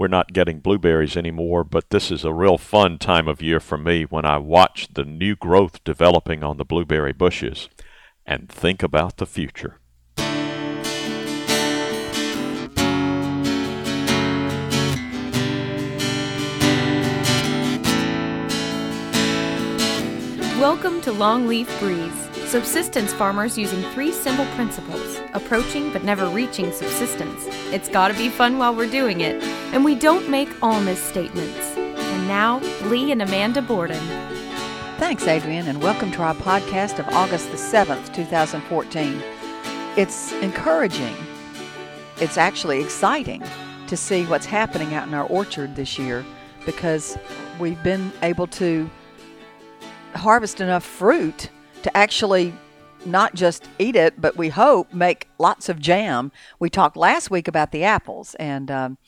we're not getting blueberries anymore, but this is a real fun time of year for me when I watch the new growth developing on the blueberry bushes and think about the future. Welcome to Longleaf Breeze, subsistence farmers using three simple principles approaching but never reaching subsistence. It's gotta be fun while we're doing it, and we don't make all misstatements. And now, Lee and Amanda Borden. Thanks, Adrian, and welcome to our podcast of August the 7th, 2014. It's encouraging, it's actually exciting to see what's happening out in our orchard this year because we've been able to harvest enough fruit to actually not just eat it, but we hope make lots of jam. We talked last week about the apples and um,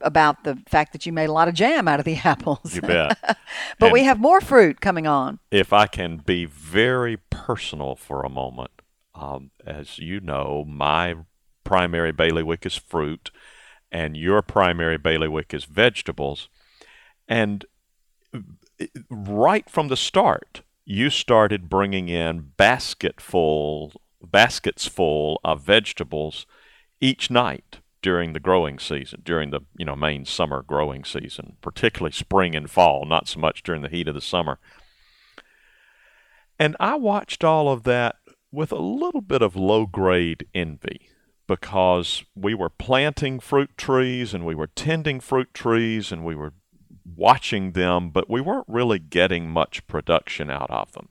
about the fact that you made a lot of jam out of the apples. You bet. but And- we have more fruit coming on. if I can be very personal for a moment, um, as you know, my primary bailiwick is fruit, and your primary bailiwick is vegetables. And uh, right from the start, you started bringing in basketful, baskets full of vegetables each night during the growing season, during the you know main summer growing season, particularly spring and fall, not so much during the heat of the summer. And I watched all of that with a little bit of low grade envy because we were planting fruit trees and we were tending fruit trees and we were watching them, but we weren't really getting much production out of them.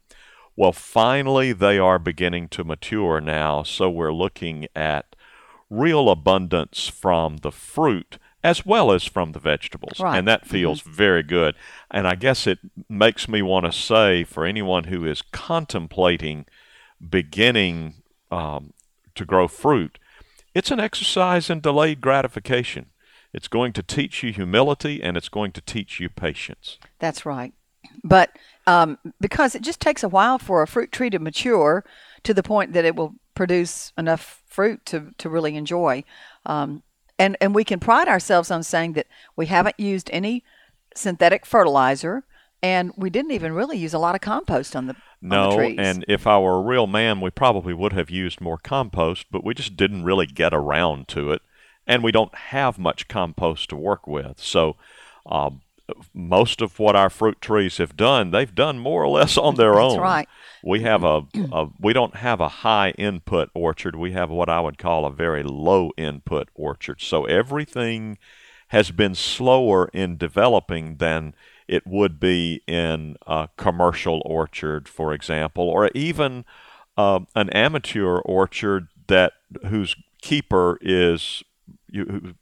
Well, finally, they are beginning to mature now, so we're looking at real abundance from the fruit as well as from the vegetables. Right. And that feels very good. And I guess it makes me want to say for anyone who is contemplating beginning um, to grow fruit, it's an exercise in delayed gratification. It's going to teach you humility and it's going to teach you patience. That's right. But um, because it just takes a while for a fruit tree to mature to the point that it will produce enough fruit to, to really enjoy. Um, and, and we can pride ourselves on saying that we haven't used any synthetic fertilizer and we didn't even really use a lot of compost on the, on the No, and if I were a real man, we probably would have used more compost, but we just didn't really get around to it. And we don't have much compost to work with. So, um, most of what our fruit trees have done, they've done more or less on their own. That's own. right. We have a, a we don't have a high input orchard. We have what I would call a very low input orchard. So everything has been slower in developing than it would be in a commercial orchard, for example, or even uh, an amateur orchard that whose keeper is you,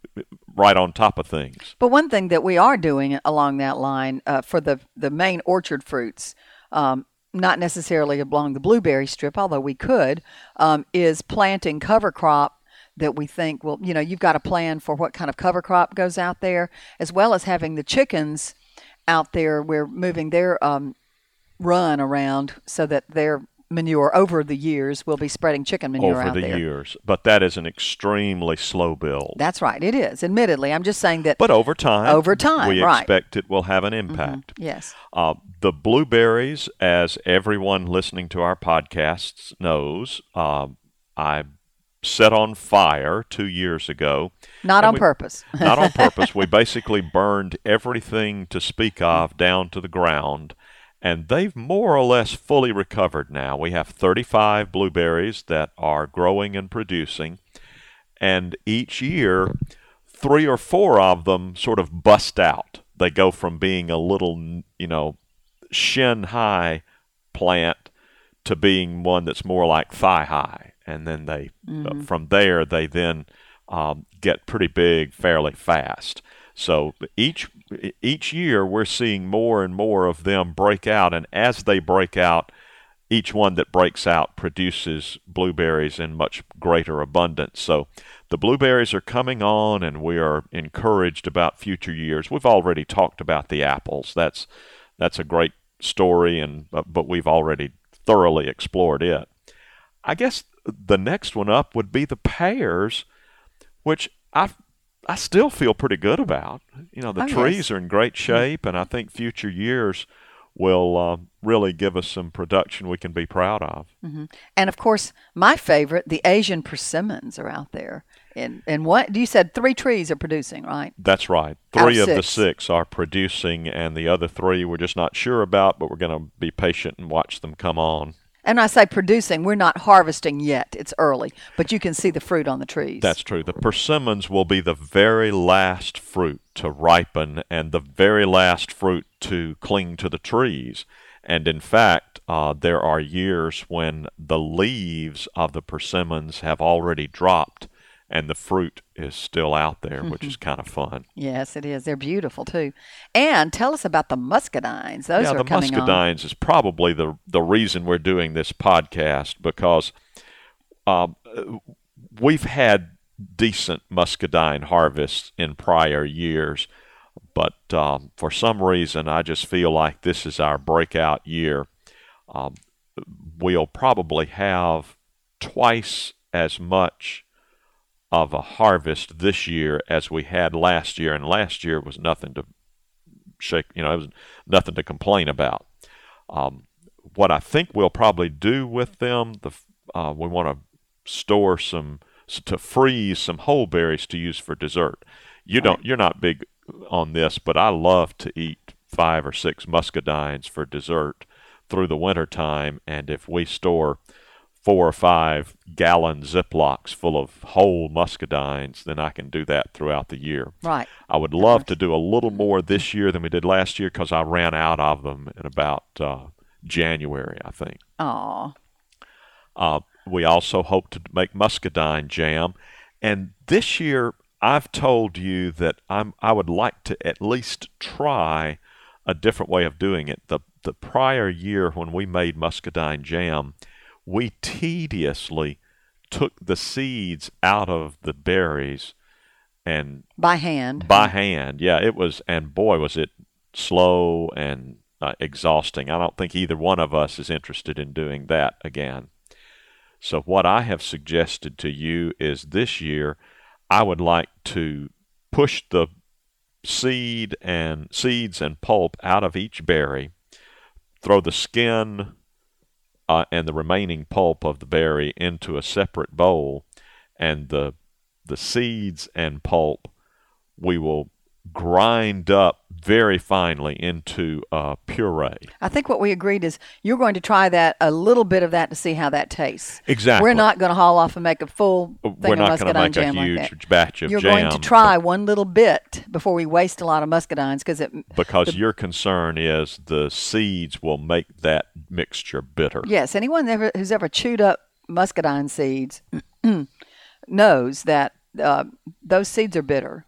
right on top of things. But one thing that we are doing along that line uh, for the the main orchard fruits, um, not necessarily along the blueberry strip, although we could, um, is planting cover crop that we think well, you know, you've got a plan for what kind of cover crop goes out there, as well as having the chickens out there. We're moving their um, run around so that their manure over the years We'll be spreading chicken manure over out the there. years. But that is an extremely slow build. That's right. It is. Admittedly, I'm just saying that. but over time, Over time, we right. expect it will have an impact. yes. Uh, the blueberries, as everyone listening to our podcasts knows, uh, I set on fire two years ago. Not on we- purpose. Not on purpose. We basically burned everything to speak of down to the ground, and they've more or less fully recovered now. We have 35 blueberries that are growing and producing, and each year, three or four of them sort of bust out. They go from being a little, you know, shin high plant to being one that's more like thigh high, and then they uh, from there they then um, get pretty big fairly fast. So each each year we're seeing more and more of them break out, and as they break out, each one that breaks out produces blueberries in much greater abundance. So the blueberries are coming on, and we are encouraged about future years. We've already talked about the apples. That's that's a great story, and but, we've already thoroughly explored it. I guess the next one up would be the pears, which I I still feel pretty good about. You know, the Oh, trees yes. are in great shape, and I think future years will uh, really give us some production we can be proud of. And of course, my favorite, the Asian persimmons are out there. And and what you said three trees are producing, right? That's right. Out of Three of, the six are producing, and the other three we're just not sure about, but we're going to be patient and watch them come on. And I say producing, we're not harvesting yet. It's early, but you can see the fruit on the trees. That's true. The persimmons will be the very last fruit to ripen and the very last fruit to cling to the trees. And in fact, uh, there are years when the leaves of the persimmons have already dropped and the fruit is still out there, which is kind of fun. Yes, it is. They're beautiful too. And tell us about the muscadines. Those yeah, are the coming on. muscadines is probably the the reason we're doing this podcast because um, we've had decent muscadine harvests in prior years, but um, for some reason I just feel like this is our breakout year. Um, we'll probably have twice as much of a harvest this year as we had last year, and last year was nothing to shake. You know, it was nothing to complain about. Um, what I think we'll probably do with them, the uh, we want to store some to freeze some whole berries to use for dessert. You don't, you're not big on this, but I love to eat five or six muscadines for dessert through the winter time, and if we store four or five gallon Ziplocs full of whole muscadines, then I can do that throughout the year. Right. I would love to do a little more this year than we did last year because I ran out of them in about uh, January, I think. Aw. Uh, we also hope to make muscadine jam, and this year I've told you that I'm I would like to at least try a different way of doing it. The the prior year when we made muscadine jam, we tediously took the seeds out of the berries and By hand. by hand. Yeah, it was, and boy, was it slow and uh, exhausting. I don't think either one of us is interested in doing that again. So, what I have suggested to you is this year, I would like to push the seed and seeds and pulp out of each berry, throw the skin uh, and the remaining pulp of the berry into a separate bowl, and the the seeds and pulp we will grind up very finely into a puree. I think what we agreed is you're going to try that a little bit of that to see how that tastes. Exactly. We're not going to haul off and make a full thing We're of not going to make a jam like huge batch of You're jam. going to try one little bit before we waste a lot of muscadines because it. because your concern is the seeds will make that mixture bitter. Yes, anyone ever who's ever chewed up muscadine seeds knows that uh, those seeds are bitter,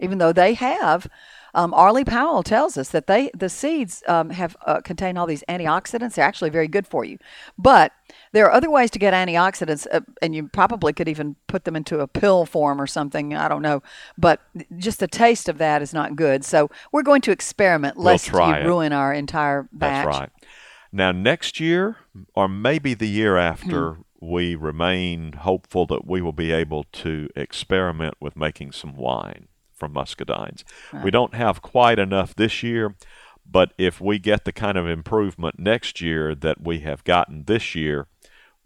even though they have. Um, Arlie Powell tells us that they the seeds um, have uh, contain all these antioxidants. They're actually very good for you, but there are other ways to get antioxidants, uh, and you probably could even put them into a pill form or something. I don't know, but just the taste of that is not good. So we're going to experiment, lest try you it. ruin our entire batch. That's right. Now, next year, or maybe the year after, Hmm. we remain hopeful that we will be able to experiment with making some wine from muscadines. We don't have quite enough this year, but if we get the kind of improvement next year that we have gotten this year,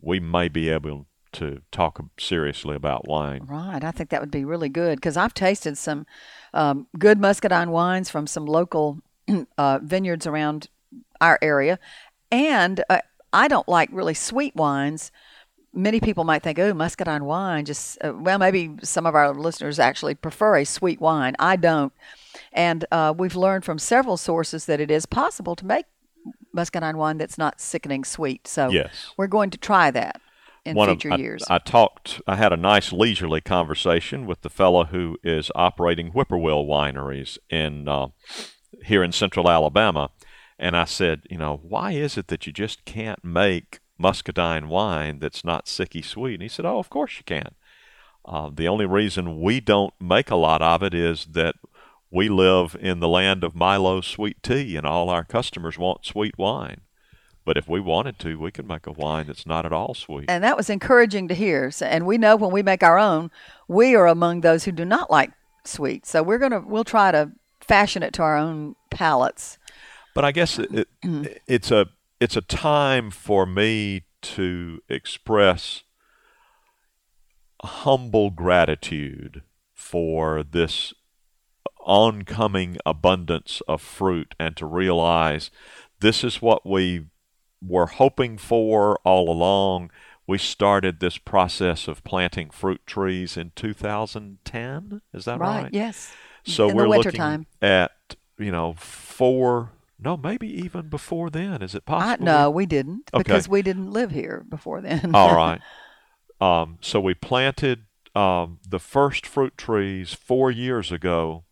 we may be able to talk seriously about wine. Right. I think that would be really good because I've tasted some um, good muscadine wines from some local uh, vineyards around our area. And uh, I don't like really sweet wines. Many people might think, oh, muscadine wine, just, uh, well, maybe some of our listeners actually prefer a sweet wine. I don't. And uh, we've learned from several sources that it is possible to make muscadine wine that's not sickening sweet. So Yes. we're going to try that in One future of, I, years. I talked, I had a nice leisurely conversation with the fellow who is operating Whippoorwill wineries in uh, here in central Alabama. And I said, you know, why is it that you just can't make muscadine wine that's not sicky sweet? And he said, oh, of course you can. Uh, the only reason we don't make a lot of it is that we live in the land of Milo sweet tea, and all our customers want sweet wine. But if we wanted to, we could make a wine that's not at all sweet. And that was encouraging to hear. And we know when we make our own, we are among those who do not like sweet. So we're gonna we'll try to fashion it to our own palates. But I guess it, it, it's a it's a time for me to express humble gratitude for this oncoming abundance of fruit and to realize this is what we were hoping for all along. We started this process of planting fruit trees in 2010. Is that right? Right. Yes. So In we're looking wintertime. at you know four, no, maybe even before then. Is it I, possible? no, we didn't Okay. because we didn't live here before then. All right. Um, so we planted um, the first fruit trees four years ago,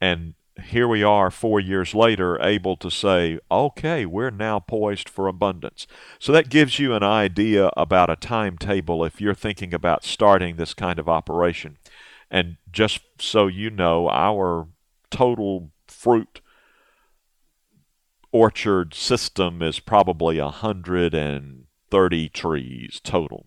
and here we are four years later, able to say, okay, we're now poised for abundance. So that gives you an idea about a timetable if you're thinking about starting this kind of operation. And just so you know, our total fruit orchard system is probably a hundred and thirty trees total.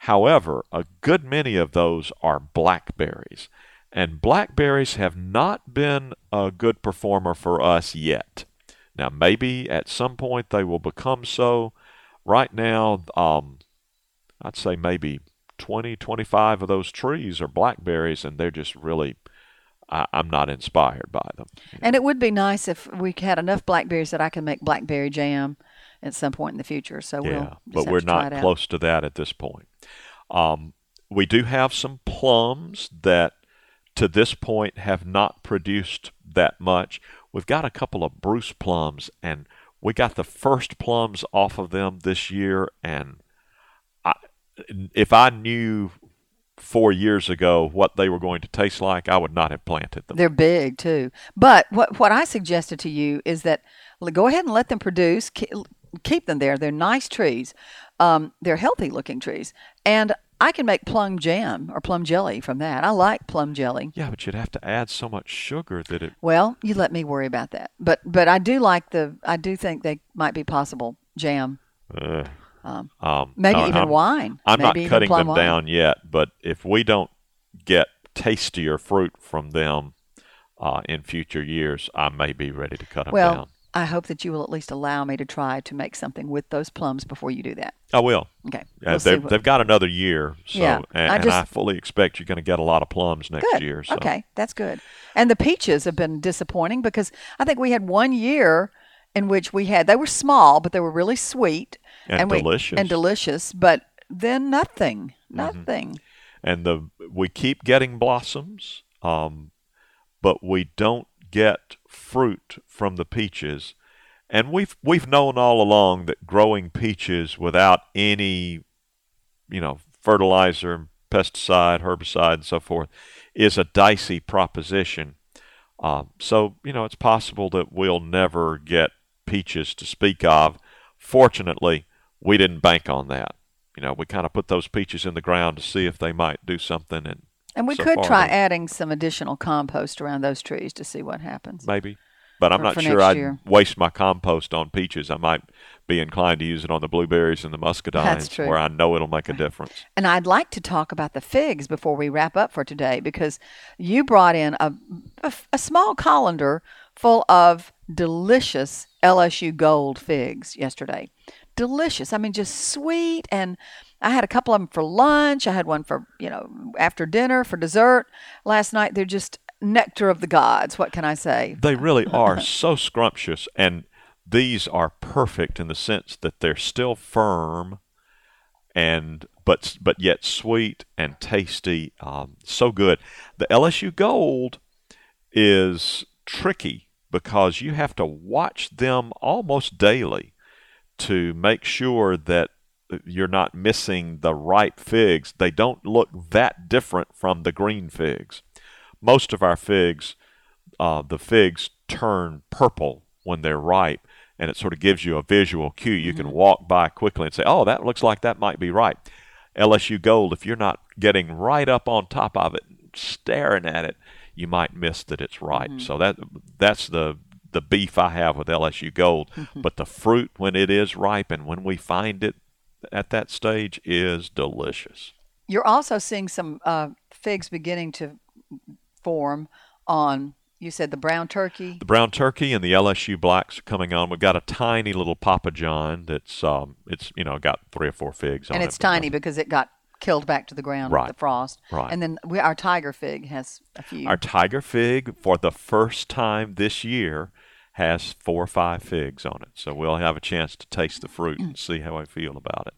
However, a good many of those are blackberries, and blackberries have not been a good performer for us yet. Now, maybe at some point they will become so. Right now, um, I'd say maybe 20, 25 of those trees are blackberries, and they're just really, I, I'm not inspired by them. And it would be nice if we had enough blackberries that I could make blackberry jam at some point in the future. So we'll but we're not out. close to that at this point. Um, we do have some plums that to this point have not produced that much. We've got a couple of Bruce plums, and we got the first plums off of them this year. And I, if I knew four years ago what they were going to taste like, I would not have planted them. They're big too. But what what I suggested to you is that go ahead and let them produce. Keep them there. They're nice trees. Um, they're healthy looking trees, and I can make plum jam or plum jelly from that. I like plum jelly. yeah, but you'd have to add so much sugar that it. Well, you let me worry about that. But but I do like the. I do think they might be possible jam. Uh, Um, um, maybe I- even I'm- wine. I'm maybe not cutting them wine. down yet, but if we don't get tastier fruit from them uh, in future years, I may be ready to cut them Well, down. I hope that you will at least allow me to try to make something with those plums before you do that. I will. Okay. We'll see they've, what- they've got another year, so Yeah, and, I and I fully expect you're going to get a lot of plums next Good. year. So. Okay, that's good. And the peaches have been disappointing because I think we had one year in which we had they were small, but they were really sweet And we- delicious. and delicious. But then nothing, Mm-hmm. nothing. and the we keep getting blossoms, um, but we don't get fruit from the peaches. And we've we've known all along that growing peaches without any, you know, fertilizer, pesticide, herbicide, and so forth, is a dicey proposition. Um, so you know, it's possible that we'll never get peaches to speak of. Fortunately, we didn't bank on that. You know, we kind of put those peaches in the ground to see if they might do something, and And we so could try adding some additional compost around those trees to see what happens. maybe. But I'm not sure I'd year. waste my compost on peaches. I might be inclined to use it on the blueberries and the muscadines, where I know it'll make a difference. And I'd like to talk about the figs before we wrap up for today because you brought in a, a, a small colander full of delicious LSU gold figs yesterday. Delicious. I mean, just sweet. And I had a couple of them for lunch. I had one for, you know, after dinner for dessert last night. They're just nectar of the gods. What can I say? They really are so scrumptious, and these are perfect in the sense that they're still firm, and but but yet sweet and tasty. Um, so good. The LSU Gold is tricky because you have to watch them almost daily to make sure that you're not missing the ripe figs. They don't look that different from the green figs. Most of our figs, uh, the figs turn purple when they're ripe, and it sort of gives you a visual cue. You can walk by quickly and say, "Oh, that looks like that might be ripe." LSU Gold, if you're not getting right up on top of it, staring at it, you might miss that it's ripe. So that that's the the beef I have with LSU Gold. but the fruit when it is ripe and when we find it at that stage is delicious. You're also seeing some uh, figs beginning to form on you said the brown turkey. The brown turkey and the LSU blacks are coming on. We've got a tiny little Papa John that's um, it's you know got three or four figs on it. and it's but tiny because it got killed back to the ground Right. with the frost. Right. And then we, our tiger fig has a few. Our tiger fig, for the first time this year, has four or five figs on it. So we'll have a chance to taste the fruit and see how I feel about it.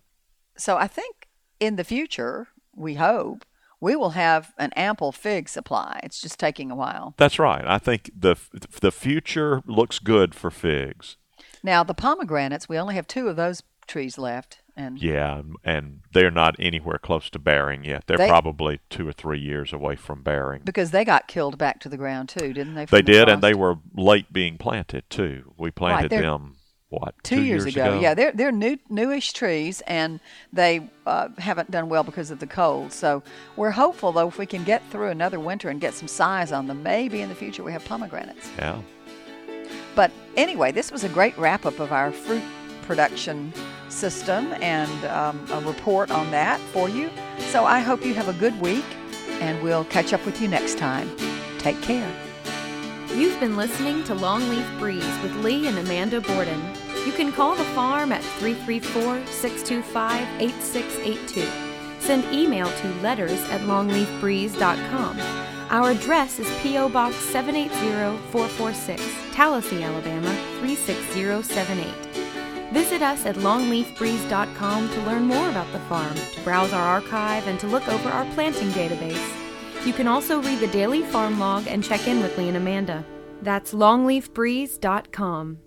so I think in the future, we hope we will have an ample fig supply. It's just taking a while. That's right. I think the the future looks good for figs. Now the pomegranates, we only have two of those trees left, and Yeah, and- they're not anywhere close to bearing yet. They're They- probably two or three years away from bearing. because they got killed back to the ground too, didn't they? They the did, and they were late being planted too. We planted they're- them what two, years, ago. Yeah, they're they're new newish trees, and they uh, haven't done well because of the cold. So we're hopeful though, if we can get through another winter and get some size on them, maybe in the future we have pomegranates. yeah. But anyway, this was a great wrap up of our fruit production system and um, a report on that for you. So I hope you have a good week, and we'll catch up with you next time. Take care. You've been listening to Longleaf Breeze with Lee and Amanda Borden. You can call the farm at 334 625 8682. Send email to letters at longleafbreeze.com. Our address is P.O. Box 780446, Tallassee, Alabama 36078. Visit us at longleafbreeze.com to learn more about the farm, to browse our archive, and to look over our planting database. You can also read the daily farm log and check in with Lee and Amanda. That's longleafbreeze.com.